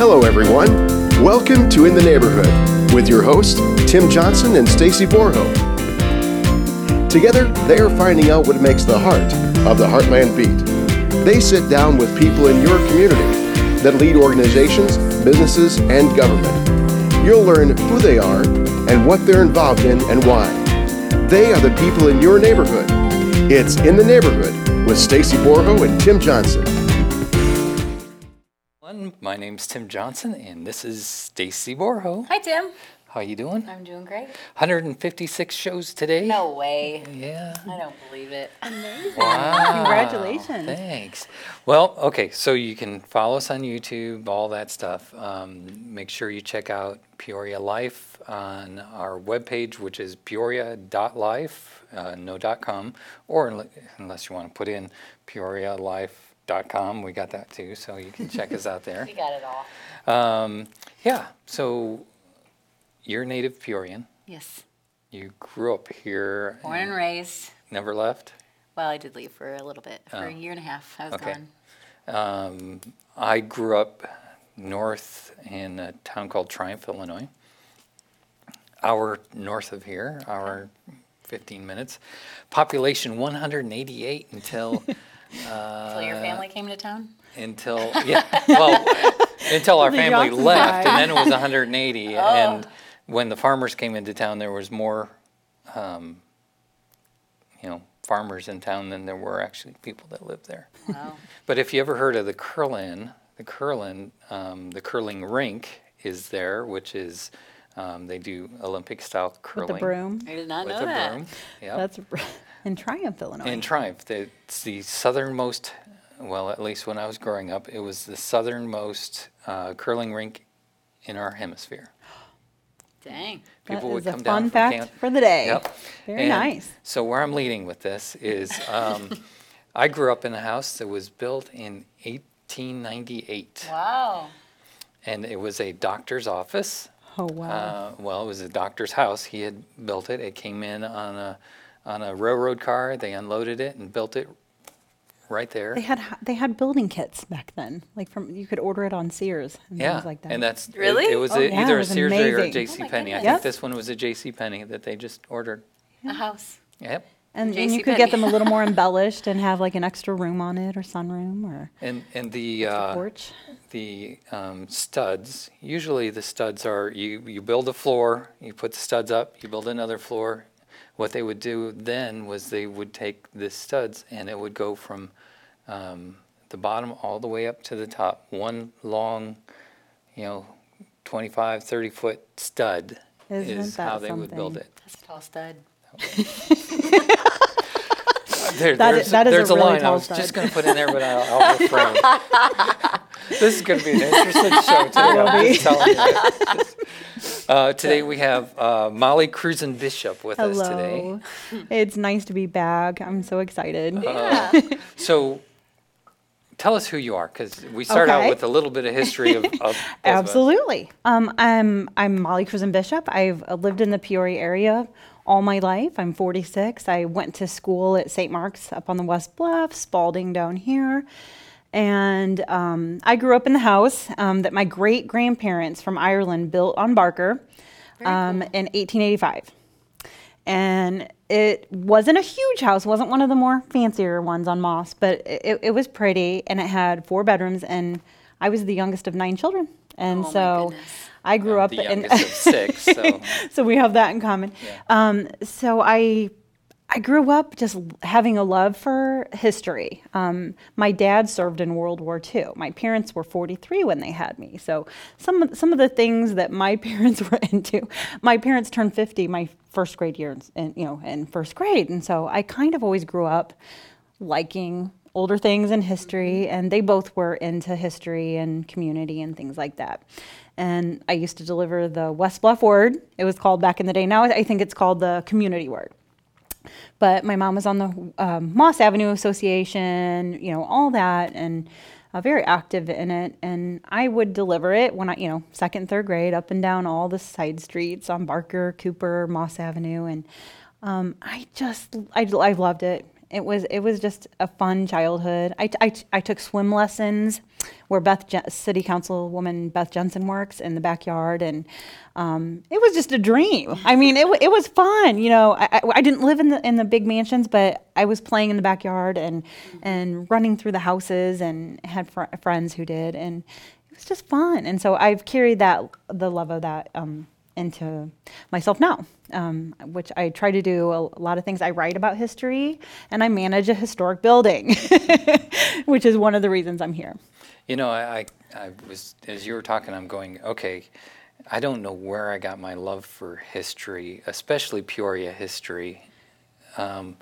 Hello, everyone. Welcome to In the Neighborhood with your hosts, Tim Johnson and Stacy Borho. Together, they are finding out what makes the heart of the Heartland beat. They sit down with people in your community that lead organizations, businesses, and government. You'll learn who they are and what they're involved in and why. They are the people in your neighborhood. It's In the Neighborhood with Stacy Borho and Tim Johnson. Everyone. My name's Tim Johnson, and this is Stacy Borho. Hi, Tim. How are you doing? I'm doing great. 156 shows today. No way. Yeah. I don't believe it. Amazing. Wow. Congratulations. Thanks. Well, okay, so you can follow us on YouTube, all that stuff. Um, make sure you check out Peoria Life on our webpage, which is peoria.life, uh, no dot .com, or unless you want to put in peorialife.com, we got that too, so you can check us out there. We got it all. Um, yeah, so you're native Peorian. Yes. You grew up here, Born and raised. never left. Well, I did leave for a little bit. For a year and a half, I was Okay. gone. Um, I grew up north in a town called Triumph, Illinois. Hour north of here, hour 15 minutes. Population 188 until Until your family came to town? until yeah well until our The family Johnson left, side. and then it was 180. And when the farmers came into town, there was more, um, you know, farmers in town than there were actually people that lived there. Wow. But if you ever heard of the Curlin, the Curlin, um, the curling rink is there, which is um, they do Olympic style curling With the broom. I did not with know a that. broom. Yeah. That's in Triumph, Illinois. In Triumph, it's the southernmost. Well, at least when I was growing up, it was the southernmost uh, curling rink in our hemisphere. Dang. That People would is a come down fun from fact camp- for the day. Yep. Very And nice. So where I'm leading with this is, um, I grew up in a house that was built in 1898, Wow. and it was a doctor's office. Oh wow. Uh, well, it was a doctor's house. He had built it. It came in on a on a railroad car. They unloaded it and built it right there. they had they had building kits back then. Like from you could order it on Sears and yeah, things like that. and that's it- Really? It, was Oh, a, yeah, either it a was Sears or a. J.C. Oh Penney. I goodness. think this one was a J.C. Penney that they just ordered. A house. Yep. and, and you could get them a little more embellished and have like an extra room on it or sunroom or And and the uh, porch. the um, studs. Usually the studs are you you build a floor, you put the studs up, you build another floor. What they would do then was they would take the studs and it would go from um, the bottom all the way up to the top. One long, you know, 25, 30 foot stud Isn't is that how they would build something? it. That's a tall stud. There, That there's is- that is a there's a, really line I tall was just stud. going to put in there, but I'll, I'll refrain. this is going to be an interesting show today. I'm just telling you. Uh, today we have uh, Molly Cruzen Bishop with us today. Hello. it's nice to be back. I'm so excited. Uh, So tell us who you are, because we start out Okay. with a little bit of history of, of both of us. Absolutely. Um, I'm I'm Molly Cruzen Bishop. I've uh, lived in the Peoria area all my life. I'm 46. I went to school at St. Mark's up on the West Bluff, Spalding down here. And um, I grew up in the house um, that my great grandparents from Ireland built on Barker um, in 1885. And it wasn't a huge house, wasn't one of the more fancier ones on Moss, but it, it was pretty and it had four bedrooms. And I was the youngest of nine children. And Oh my so goodness. I grew up The in. youngest of six, so so we have that in common. Um, so I, I grew up just having a love for history. Um, my dad served in World War II. My parents were 43 when they had me. So some of, some of the things that my parents were into, my parents turned 50 my first grade year, in, you know, in first grade, and so I kind of always grew up liking older things in history, and they both were into history and community and things like that. And I used to deliver the West Bluff Word. It was called back in the day. Now I think it's called the Community Word. But my mom was on the um, Moss Avenue Association, you know, all that, and uh, very active in it. And I would deliver it when I, you know, second, third grade, up and down all the side streets on Barker, Cooper, Moss Avenue, and um, I just, I, I loved it. It was, it was just a fun childhood. I, I, I took swim lessons where Beth Je- City Councilwoman Beth Jensen works in the backyard, and um, it was just a dream. I mean, it, it was fun. You know, I, I, didn't live in the in the big mansions, but I was playing in the backyard and and running through the houses, and had fr- friends who did, and it was just fun. And so I've carried that the love of that um, into myself now, um, which I try to do a lot of things. I write about history, and I manage a historic building, which is one of the reasons I'm here. You know, I, I, was, as you were talking, I'm going, okay, I don't know where I got my love for history, especially Peoria history. Um,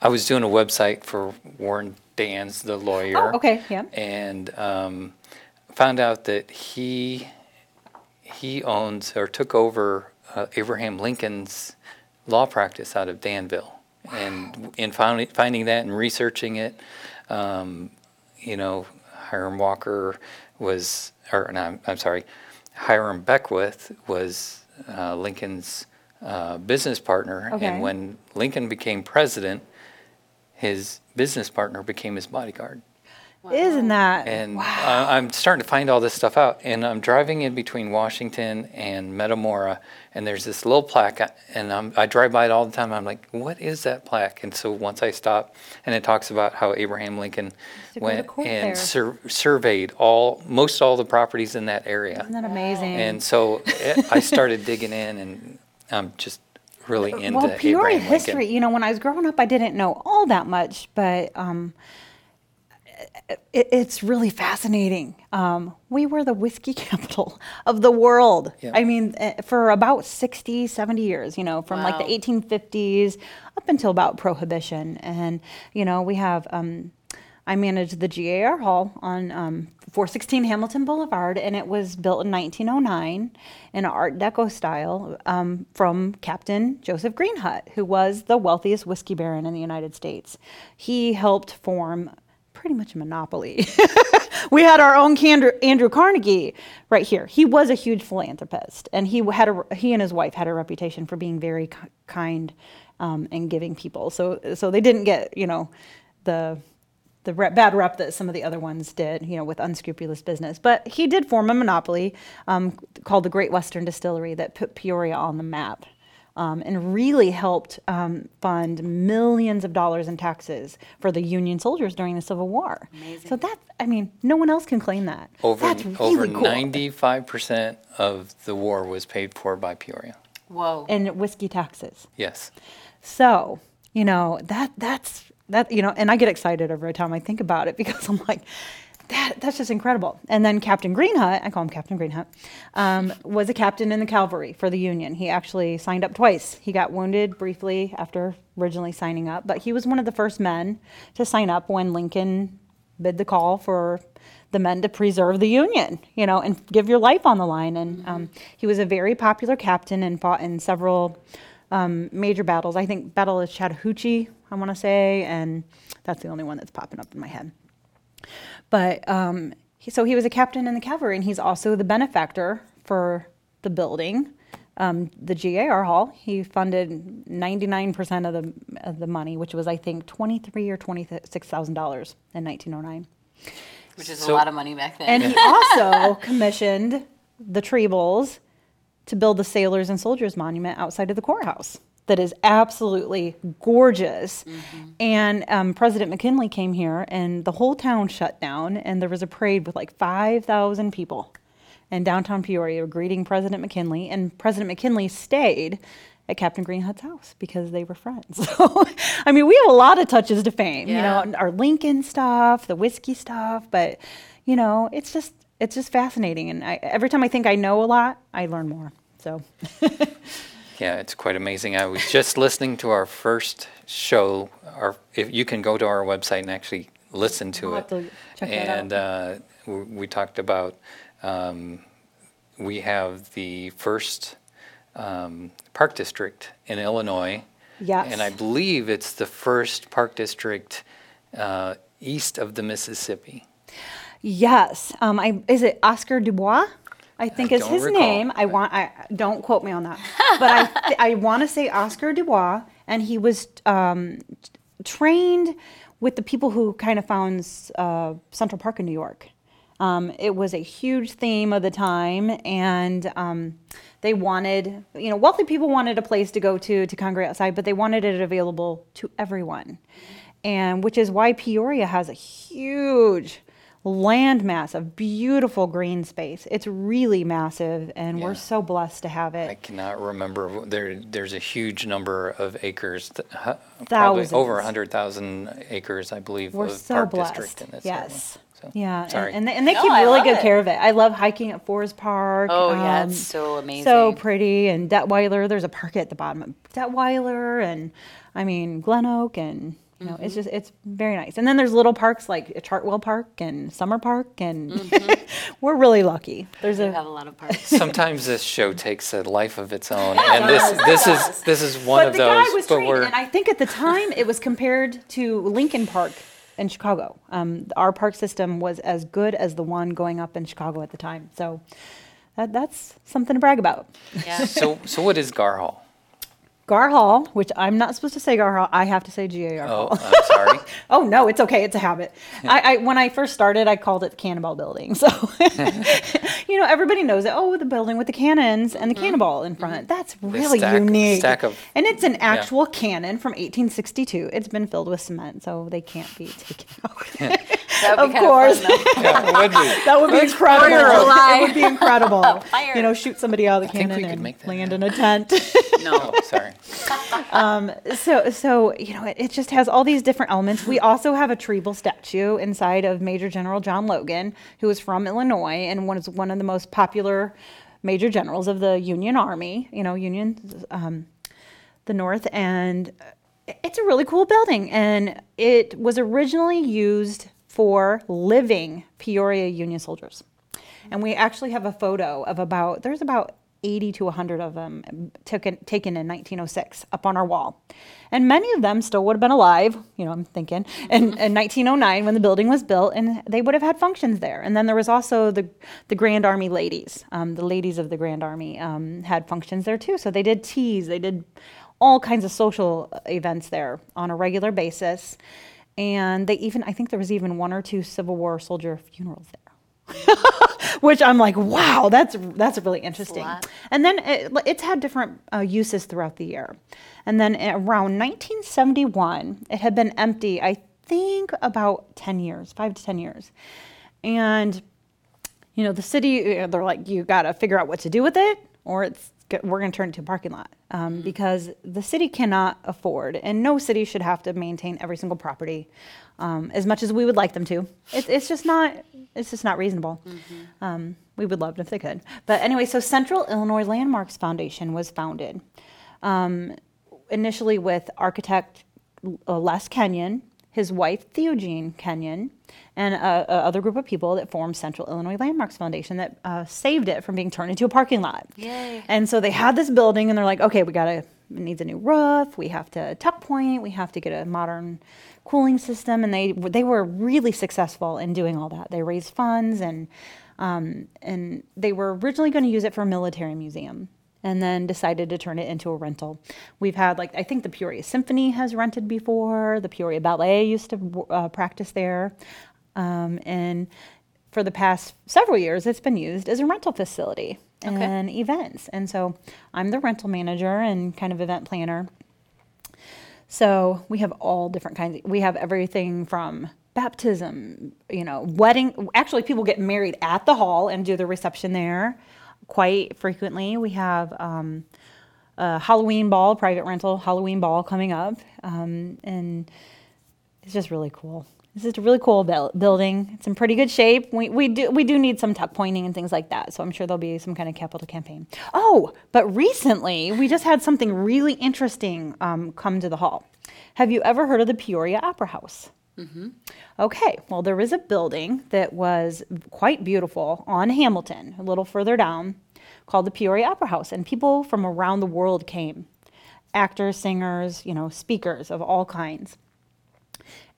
I was doing a website for Warren Dans, the lawyer. Oh, okay, yeah. And um, found out that he he owns or took over uh, Abraham Lincoln's law practice out of Danville. And in finding, finding that and researching it, um, you know, Hiram Walker was, or no, I'm, I'm sorry, Hiram Beckwith was uh, Lincoln's uh, business partner. Okay. And when Lincoln became president, his business partner became his bodyguard. Isn't that? And uh, I I'm starting to find all this stuff out. And I'm driving in between Washington and Metamora, and there's this little plaque, and I'm, I drive by it all the time. I'm like, what is that plaque? And so once I stop, and it talks about how Abraham Lincoln to go to went and sur- surveyed all most all the properties in that area. Isn't that amazing? And so it, I started digging in, and I'm just really uh, into well, Peoria Abraham history. Lincoln. You know, when I was growing up, I didn't know all that much, but um, it, it's really fascinating. Um, we were the whiskey capital of the world. Yeah. I mean, eh, for about 60, 70 years, you know, from like the Wow. 1850s up until about Prohibition. And, you know, we have, um, I managed the GAR Hall on um, 416 Hamilton Boulevard, and it was built in 1909 in an Art Deco style um, from Captain Joseph Greenhut, who was the wealthiest whiskey baron in the United States. He helped form pretty much a monopoly. we had our own Andrew, Andrew Carnegie right here. He was a huge philanthropist, and he had a, he and his wife had a reputation for being very ki- kind um, and giving people. So so they didn't get you know the the rep, bad rep that some of the other ones did, you know, with unscrupulous business. But he did form a monopoly um, called the Great Western Distillery that put Peoria on the map. Um, and really helped um, fund millions of dollars in taxes for the Union soldiers during the Civil War. Amazing. So that, I mean, no one else can claim that. Over That's over cool. 95% of the war was paid for by Peoria. Whoa. And whiskey taxes. Yes. So, you know, that that's that you know, and I get excited every time I think about it because I'm like, that that's just incredible. And then Captain Greenhut, I call him Captain Greenhut, um, was a captain in the cavalry for the Union. He actually signed up twice. He got wounded briefly after originally signing up, but he was one of the first men to sign up when Lincoln bid the call for the men to preserve the Union, you know, and give your life on the line. And um, he was a very popular captain and fought in several um, major battles. I think Battle of Chattahoochee, I want to say, and that's the only one that's popping up in my head. But um, he, so he was a captain in the cavalry, and he's also the benefactor for the building, um, the GAR Hall. He funded 99% of the of the money, which was I think 23 or 26 thousand dollars in 1909. Which is So- a lot of money back then. And he also commissioned the Triebels to build the Sailors and Soldiers Monument outside of the courthouse. That is absolutely gorgeous. And um, President McKinley came here, and the whole town shut down, and there was a parade with like 5,000 people in downtown Peoria greeting President McKinley. And President McKinley stayed at Captain Greenhut's house because they were friends. So, I mean, we have a lot of touches to fame, Yeah. you know, our Lincoln stuff, the whiskey stuff, but you know, it's just it's just fascinating. And I, every time I think I know a lot, I learn more. So Yeah, it's quite amazing. I was just listening to our first show. Our, if you can go to our website and actually listen to I'll it, to check that out. and uh, we, we talked about um, we have the first um, park district in Illinois, Yes. and I believe it's the first park district uh, east of the Mississippi. yes, um, I is it Oscar Dubuis? I think is don't his recall. name. I want. I don't quote me on that, but I th- I want to say Oscar Dubuis, and he was um, trained with the people who kind of found uh, Central Park in New York. Um, it was a huge theme of the time, and um, they wanted, you know, wealthy people wanted a place to go to to congregate outside, but they wanted it available to everyone, and which is why Peoria has a huge land mass of beautiful green space. It's really massive, and we're so blessed to have it. I cannot remember. There, there's a huge number of acres, th- hu- probably over hundred thousand acres, I believe, We're of so park blessed. district in this yes. area. So, Yeah, sorry. and, and they, and they No, keep I really good it. care of it. I love hiking at Forest Park. Oh, yeah, it's um, so amazing. So pretty. And Detweiller, there's a park at the bottom of Detweiller, and I mean Glen Oak, and you know, Mm-hmm. it's just it's very nice. And then there's little parks like Chartwell Park and Summer Park, and we're really lucky. There's a have a lot of parks. Sometimes this show takes a life of its own, and this this is this is one but of the those. guy was but trained, we're and I think at the time it was compared to Lincoln Park in Chicago. Um, our park system was as good as the one going up in Chicago at the time. So that, that's something to brag about. Yeah. so so what is Gar Hall? Gar Hall, which I'm not supposed to say Gar Hall, I have to say GAR Oh, Hall. I'm sorry. Oh no, it's okay. It's a habit. I, I when I first started, I called it the Cannonball Building. So, you know, everybody knows it. Oh, the building with the cannons and the mm-hmm. cannonball in front. Mm-hmm. That's really stack- unique. stack of- and it's an actual cannon from 1862. It's been filled with cement, so they can't be taken out. That would Of be kind course. Of fun. Yeah, would be. that would be incredible. Fire It would be incredible. Fire. You know, shoot somebody out of the think cannon and make that land in a tent. No. Oh, sorry. so so you know it, it just has all these different elements we also have a Triebel statue inside of major general john logan who is from illinois and was one of the most popular major generals of the union army you know union um, the north and it's a really cool building and it was originally used for living peoria union soldiers and we actually have a photo of about there's about 80 to 100 of them taken taken in 1906 up on our wall. And many of them still would have been alive you know i'm thinking in, in 1909 when the building was built and they would have had functions there. And then there was also the the grand army ladies um, the ladies of the grand army um, had functions there too. So they did teas they did all kinds of social events there on a regular basis. And they even i think there was even one or two civil war soldier funerals there which I'm like, wow, that's that's really interesting. And then it, it's had different uh, uses throughout the year. And then around 1971, it had been empty. I think about 10 years, five to 10 years, and you know the city uh, they're like, you got to figure out what to do with it, or it's we're going to turn it to a parking lot um, because the city cannot afford, and no city should have to maintain every single property um, as much as we would like them to. It, it's just not. It's just not reasonable. Um, we would love it if they could. But anyway, so Central Illinois Landmarks Foundation was founded um, initially with architect uh, Les Kenyon, his wife Theogene Kenyon, and a, a other group of people that formed Central Illinois Landmarks Foundation that uh, saved it from being turned into a parking lot. Yay. And so they had this building, and they're like, okay, we gotta it needs a new roof. We have to tuck point. We have to get a modern cooling system. And they they were really successful in doing all that. They raised funds, and um, and they were originally going to use it for a military museum. And then decided to turn it into a rental. We've had like I think the Peoria Symphony has rented before. The Peoria Ballet used to uh, practice there, um, and for the past several years, it's been used as a rental facility Okay. and events. And so I'm the rental manager and kind of event planner. So we have all different kinds. we have everything from baptism, you know, wedding. Actually, people get married at the hall and do the reception there quite frequently. We have um, a Halloween ball, private rental Halloween ball coming up, um, and it's just really cool. This is a really cool buil- building. It's in pretty good shape. We, we do we do need some tuck pointing and things like that. So I'm sure there'll be some kind of capital campaign. Oh, but recently we just had something really interesting um, come to the hall. Have you ever heard of the Peoria Opera House? Okay, well, there was a building that was quite beautiful on Hamilton, a little further down, called the Peoria Opera House, and people from around the world came actors, singers, you know, speakers of all kinds.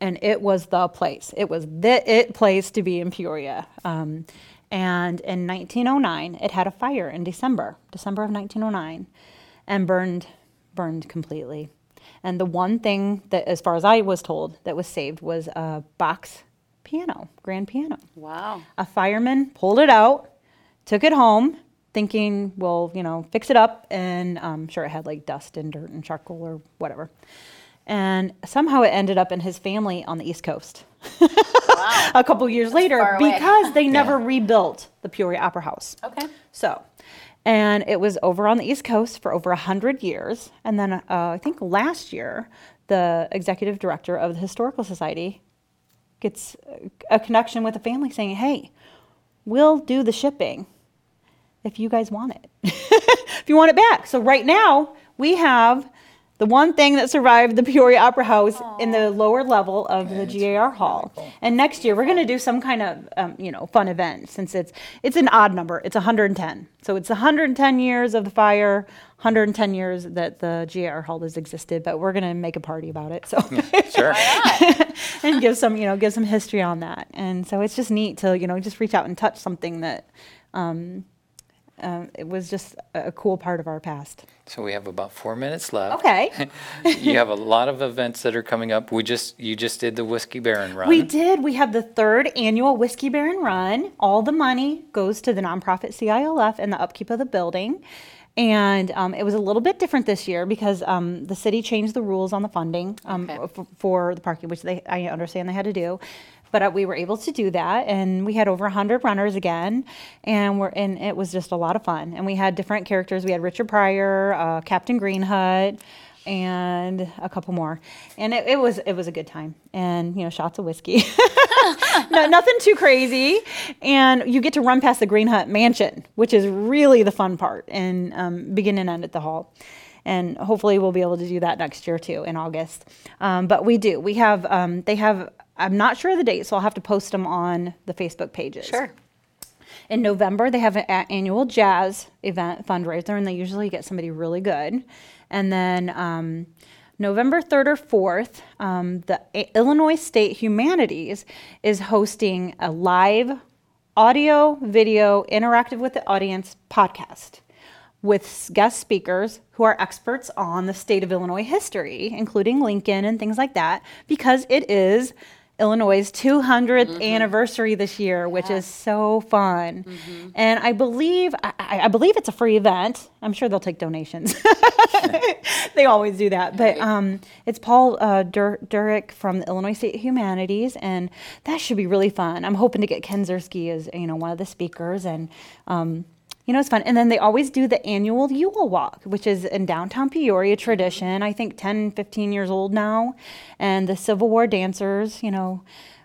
And it was the place. It was the it place to be in Peoria. Um, and in 1909, it had a fire in December, December of 1909, and burned burned completely. And the one thing that, as far as I was told, that was saved was a box piano, grand piano. Wow. A fireman pulled it out, took it home, thinking, we'll, you know, fix it up. And I'm sure it had like dust and dirt and charcoal or whatever. And somehow it ended up in his family on the East Coast Wow. a couple years later because they never rebuilt the Peoria Opera House. Okay. So, and it was over on the East Coast for over 100 years. And then uh, I think last year, the executive director of the Historical Society gets a connection with a family saying, hey, we'll do the shipping if you guys want it. if you want it back. So right now, we have the one thing that survived the Peoria Opera House in the lower level of the GAR Hall. And next year, we're going to do some kind of, um, you know, fun event since it's it's an odd number. It's 110. So it's 110 years of the fire, 110 years that the GAR Hall has existed. But we're going to make a party about it. So Sure. and give some, you know, give some history on that. And so it's just neat to, you know, just reach out and touch something that um, um, it was just a a cool part of our past. So we have about four minutes left. Okay. you have a lot of events that are coming up. We just you just did the Whiskey Baron run. We did. We have the third annual Whiskey Baron Run. All the money goes to the nonprofit CILF and the upkeep of the building. And um, it was a little bit different this year because um, the city changed the rules on the funding um, Okay. f- for the parking, which they I understand they had to do. But uh, we were able to do that, and we had over 100 runners again, and we're and it was just a lot of fun. And we had different characters. We had Richard Pryor, uh, Captain Greenhut, and a couple more. And it, it was it was a good time. And you know, shots of whiskey. no, nothing too crazy. And you get to run past the Greenhut Mansion, which is really the fun part, and um, begin and end at the hall. And hopefully, we'll be able to do that next year too in August. Um, but we do. We have. Um, they have. I'm not sure of the date, so I'll have to post them on the Facebook pages. Sure. In November, they have an a- annual jazz event fundraiser, and they usually get somebody really good. And then um, November 3rd or 4th, um, the I- Illinois State Humanities is hosting a live audio, video, interactive with the audience podcast with guest speakers who are experts on the state of Illinois history, including Lincoln and things like that, because it is Illinois' 200th anniversary this year, which is so fun. And I believe I, I I believe it's a free event. I'm sure they'll take donations. they always do that. But um, it's Paul uh, Dur- Durick from the Illinois State Humanities, and that should be really fun. I'm hoping to get Ken Zurski as you know one of the speakers, and um, you know, it's fun. And then they always do the annual Yule Walk, which is in downtown Peoria tradition. I think 10, 15 years old now. And the Civil War dancers, you know,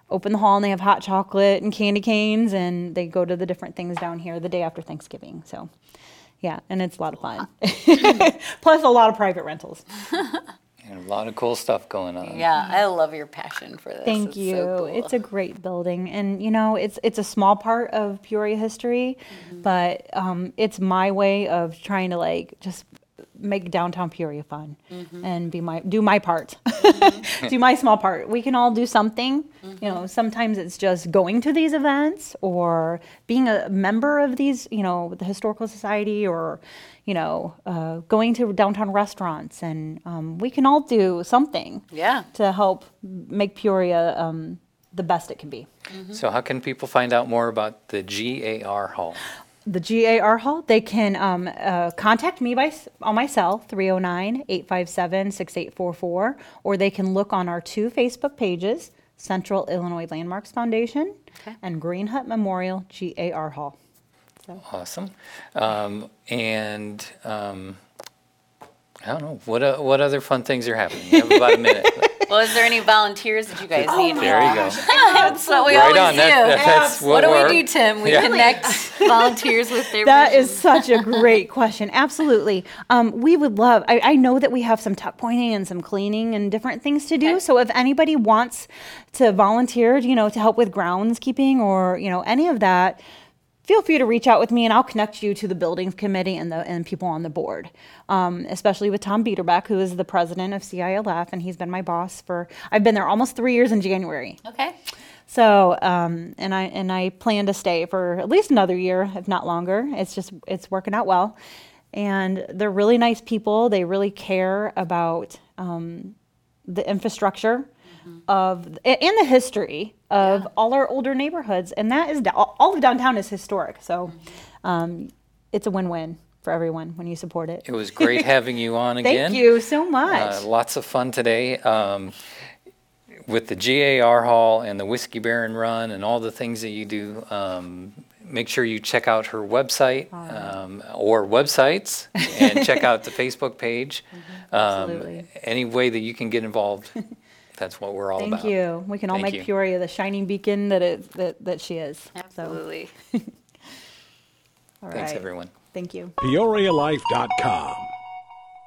open the hall and they have hot chocolate and candy canes and they go to the different things down here the day after Thanksgiving. So, yeah, and it's a lot of fun. Plus, a lot of private rentals. And a lot of cool stuff going on. Yeah, I love your passion for this. Thank It's you. so cool. It's a great building, and you know, it's it's a small part of Peoria history, Mm-hmm. but um, it's my way of trying to like just make downtown Peoria fun Mm-hmm. and be my do my part, do my small part. We can all do something. You know, sometimes it's just going to these events or being a member of these. You know, the historical society or you know, uh, going to downtown restaurants, and um, we can all do something Yeah. to help make Peoria um, the best it can be. So how can people find out more about the GAR Hall? The GAR Hall, they can um, uh, contact me by s- on my cell 309-857-6844 or they can look on our two Facebook pages, Central Illinois Landmarks Foundation Okay. and Greenhut Memorial GAR Hall. Awesome. Um, and um, I don't know what uh, what other fun things are happening. You have about a minute. Well, is there any volunteers that you guys need? there you go. That's what we Right always on. do. That, that- that's what what, do we're, do, Tim? We Yeah. connect volunteers with their That vision. is such a great question. Absolutely. Um, we would love, I, I know that we have some tuck pointing and some cleaning and different things to do. Okay. So if anybody wants to volunteer, you know, to help with groundskeeping or, you know, any of that, feel free to reach out with me and I'll connect you to the buildings committee and the and people on the board. Um, especially with Tom Biederbeck, who is the president of CILF, and he's been my boss for, I've been there almost three years in January. Okay. So, um, and I and I plan to stay for at least another year, if not longer. It's just it's working out well, and they're really nice people. They really care about um, the infrastructure of and the history of all our older neighborhoods, and that is all all of downtown is historic. So um, it's a win-win for everyone when you support it. It was great having you on again. Thank you so much. Uh, lots of fun today um, with the GAR Hall and the Whiskey Baron Run and all the things that you do. Um, make sure you check out her website um, or websites and check out the Facebook page. Um, Mm-hmm. Absolutely. any way that you can get involved, that's what we're all about. Thank about. you. We can all Thank make you. Peoria the shining beacon that it that, that she is. So, Absolutely. all Thanks, right. everyone. Thank you. PeoriaLife.com.